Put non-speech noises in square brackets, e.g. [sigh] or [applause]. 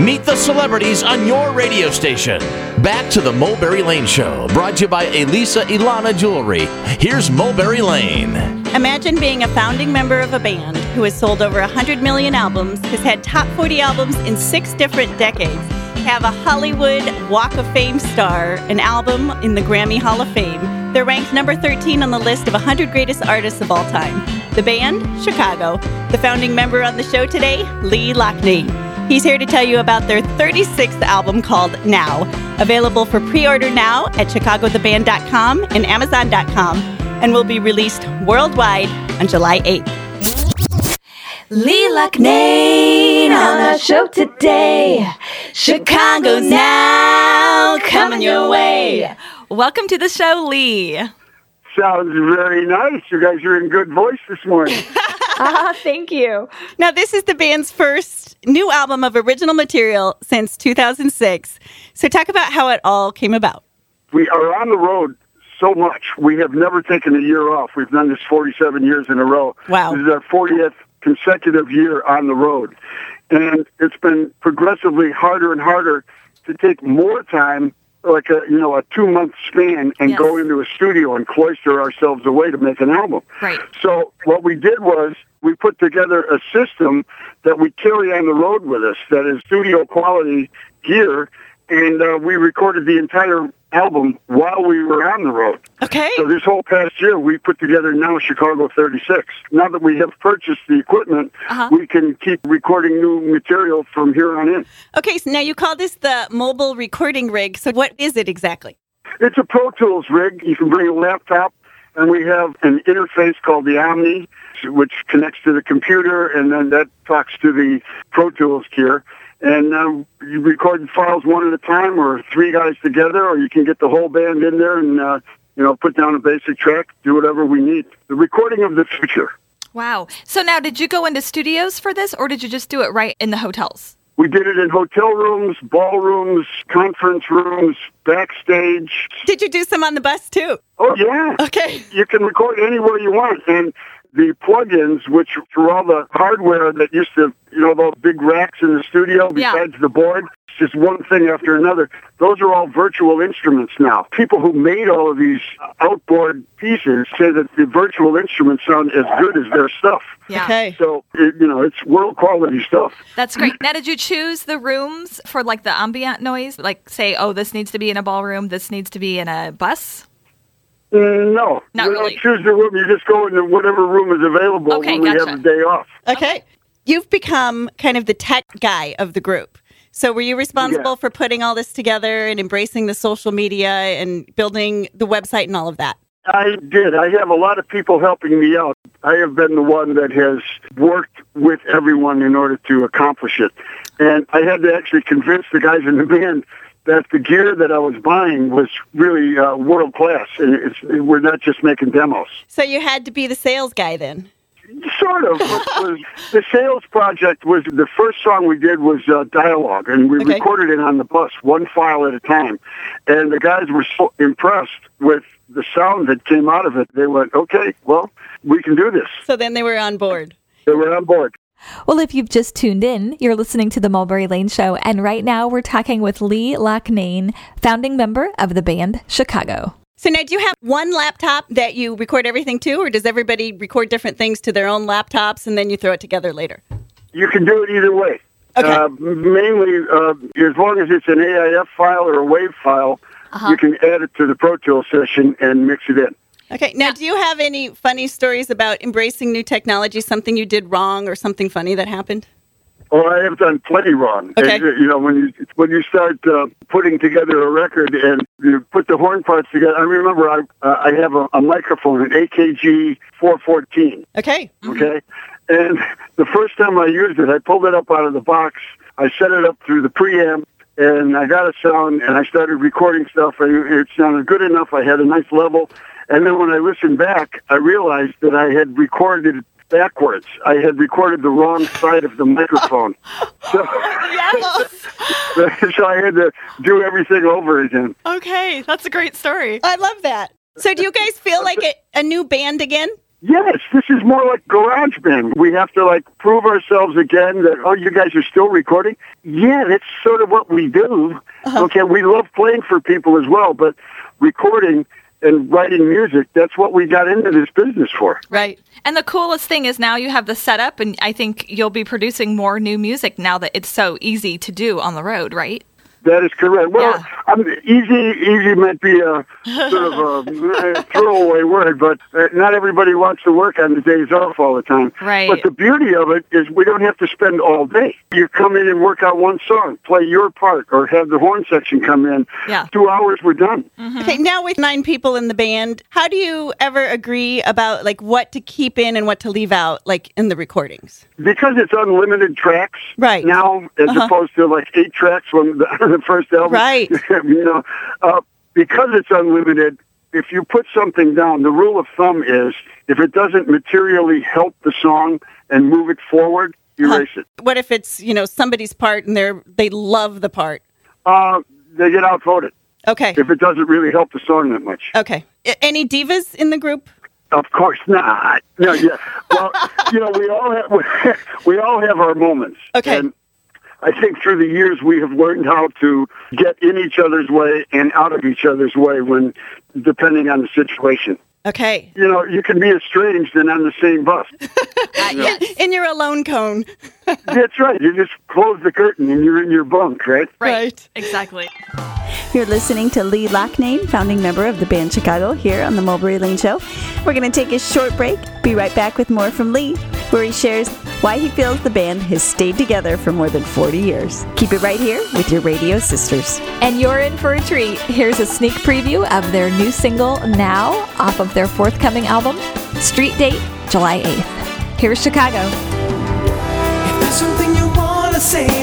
Meet the celebrities on your radio station. Back to the Mulberry Lane Show, brought to you by Elisa Ilana Jewelry. Here's Mulberry Lane. Imagine being a founding member of a band who has sold over 100 million albums, has had top 40 albums in six different decades, have a Hollywood Walk of Fame star, an album in the Grammy Hall of Fame. They're ranked number 13 on the list of 100 greatest artists of all time. The band, Chicago. The founding member on the show today, Lee Loughnane. He's here to tell you about their 36th album called Now, available for pre order now at chicagotheband.com and amazon.com, and will be released worldwide on July 8th. Lee Loughnane on our show today. Chicago's now coming your way. Welcome to the show, Lee. Sounds very nice. You guys are in good voice this morning. [laughs] Ah, thank you. Now, this is the band's first new album of original material since 2006. So, talk about how it all came about. we are on the road so much. We have never taken a year off. We've done this 47 years in a row. Wow. This is our 40th consecutive year on the road. And it's been progressively harder and harder to take more time like a you know a two month span and Yes. go into a studio and cloister ourselves away to make an album. Right. So what we did was we put together a system that we carry on the road with us that is studio quality gear, and uh, we recorded the entire album while we were on the road. Okay. So this whole past year, we put together now Chicago 36. Now that we have purchased the equipment, Uh-huh. we can keep recording new material from here on in. Okay, so now you call this the mobile recording rig. So, what is it exactly? It's a Pro Tools rig. You can bring a laptop, and we have an interface called the Omni, which connects to the computer, and then that talks to the Pro Tools gear. And um, you record files one at a time, or three guys together, or you can get the whole band in there and uh, you know put down a basic track, do whatever we need. The recording of the future. Wow. So now, did you go into studios for this, or did you just do it right in the hotels? We did it in hotel rooms, ballrooms, conference rooms, backstage. Did you do some on the bus too? Oh yeah. Okay. you can record anywhere you want. And the plugins, which through all the hardware that used to, you know, those big racks in the studio Yeah. besides the board, it's just one thing after another. Those are all virtual instruments now. People who made all of these outboard pieces say that the virtual instruments sound as good as their stuff. Yeah. Okay. So, it, you know, it's world quality stuff. That's great. Now, did you choose the rooms for like the ambient noise? Like, say, oh, this needs to be in a ballroom, this needs to be in a bus? Mm, No, Not you really. don't choose your room. You just go into whatever room is available Okay, when we gotcha. have a day off. Okay. You've become kind of the tech guy of the group. So, were you responsible Yeah. for putting all this together and embracing the social media and building the website and all of that? I did. I have a lot of people helping me out. I have been the one that has worked with everyone in order to accomplish it. And I had to actually convince the guys in the band that the gear that I was buying was really uh, world class. And it's, we're not just making demos. So, you had to be the sales guy then. Sort of. [laughs] Was, the sales project was the first song we did was uh, dialogue, and we Okay. recorded it on the bus, one file at a time. And the guys were so impressed with the sound that came out of it. They went, "Okay, well, we can do this." So, then they were on board. They were on board. Well, if you've just tuned in, you're listening to the Mulberry Lane Show, and right now we're talking with Lee Loughnane, founding member of the band Chicago. So, now do you have one laptop that you record everything to, or does everybody record different things to their own laptops and then you throw it together later? You can do it either way. Okay. Uh, mainly, uh, as long as it's an AIF file or a WAV file, Uh-huh. you can add it to the Pro Tools session and mix it in. Okay. Now, do you have any funny stories about embracing new technology, something you did wrong or something funny that happened? Oh, I have done plenty wrong. Okay. And, you know, when you when you start uh, putting together a record and you put the horn parts together, I remember I uh, I have a, a microphone, an AKG 414. Okay. Okay, and the first time I used it, I pulled it up out of the box. I set it up through the preamp, and I got a sound, and I started recording stuff. And it sounded good enough. I had a nice level, and then when I listened back, I realized that I had recorded it backwards. I had recorded the wrong side of the microphone. [laughs] So, [laughs] so I had to do everything over again. Okay, that's a great story. I love that. So, do you guys feel like a, a new band again? Yes, this is more like garage band. We have to like prove ourselves again that oh, you guys are still recording. Yeah, that's sort of what we do. Uh-huh. Okay, we love playing for people as well, but recording and writing music, that's what we got into this business for. Right. And the coolest thing is now you have the setup, and I think you'll be producing more new music now that it's so easy to do on the road, right? That is correct. Well, Yeah. I mean, easy, easy might be a sort of a, [laughs] a throwaway word, but uh, not everybody wants to work on the days off all the time. Right. But the beauty of it is we don't have to spend all day. You come in and work out one song, play your part, or have the horn section come in. Yeah. Two hours, we're done. Okay, now with nine people in the band, how do you ever agree about like what to keep in and what to leave out, like in the recordings? Because it's unlimited tracks Right. now, as Uh-huh. opposed to like eight tracks from the, the first album. Right. [laughs] you know, uh, because it's unlimited, if you put something down, the rule of thumb is if it doesn't materially help the song and move it forward, erase it. What if it's you know somebody's part and they're they love the part? Uh, they get outvoted Okay. if it doesn't really help the song that much. Okay. Any divas in the group? Of course not. No, yeah. Well, [laughs] you know, we all have [laughs] we all have our moments. Okay. And I think through the years we have learned how to get in each other's way and out of each other's way when depending on the situation. Okay. You know, you can be estranged and on the same bus. [laughs] Uh, in your alone cone. [laughs] That's right. You just close the curtain and you're in your bunk, right? Right. Exactly. You're listening to Lee Loughnane, founding member of the band Chicago, here on the Mulberry Lane Show. We're going to take a short break. Be right back with more from Lee, where he shares why he feels the band has stayed together for more than 40 years. Keep it right here with your radio sisters. And you're in for a treat. Here's a sneak preview of their new single, Now, off of their forthcoming album, Street Date, July 8th. Here's Chicago. If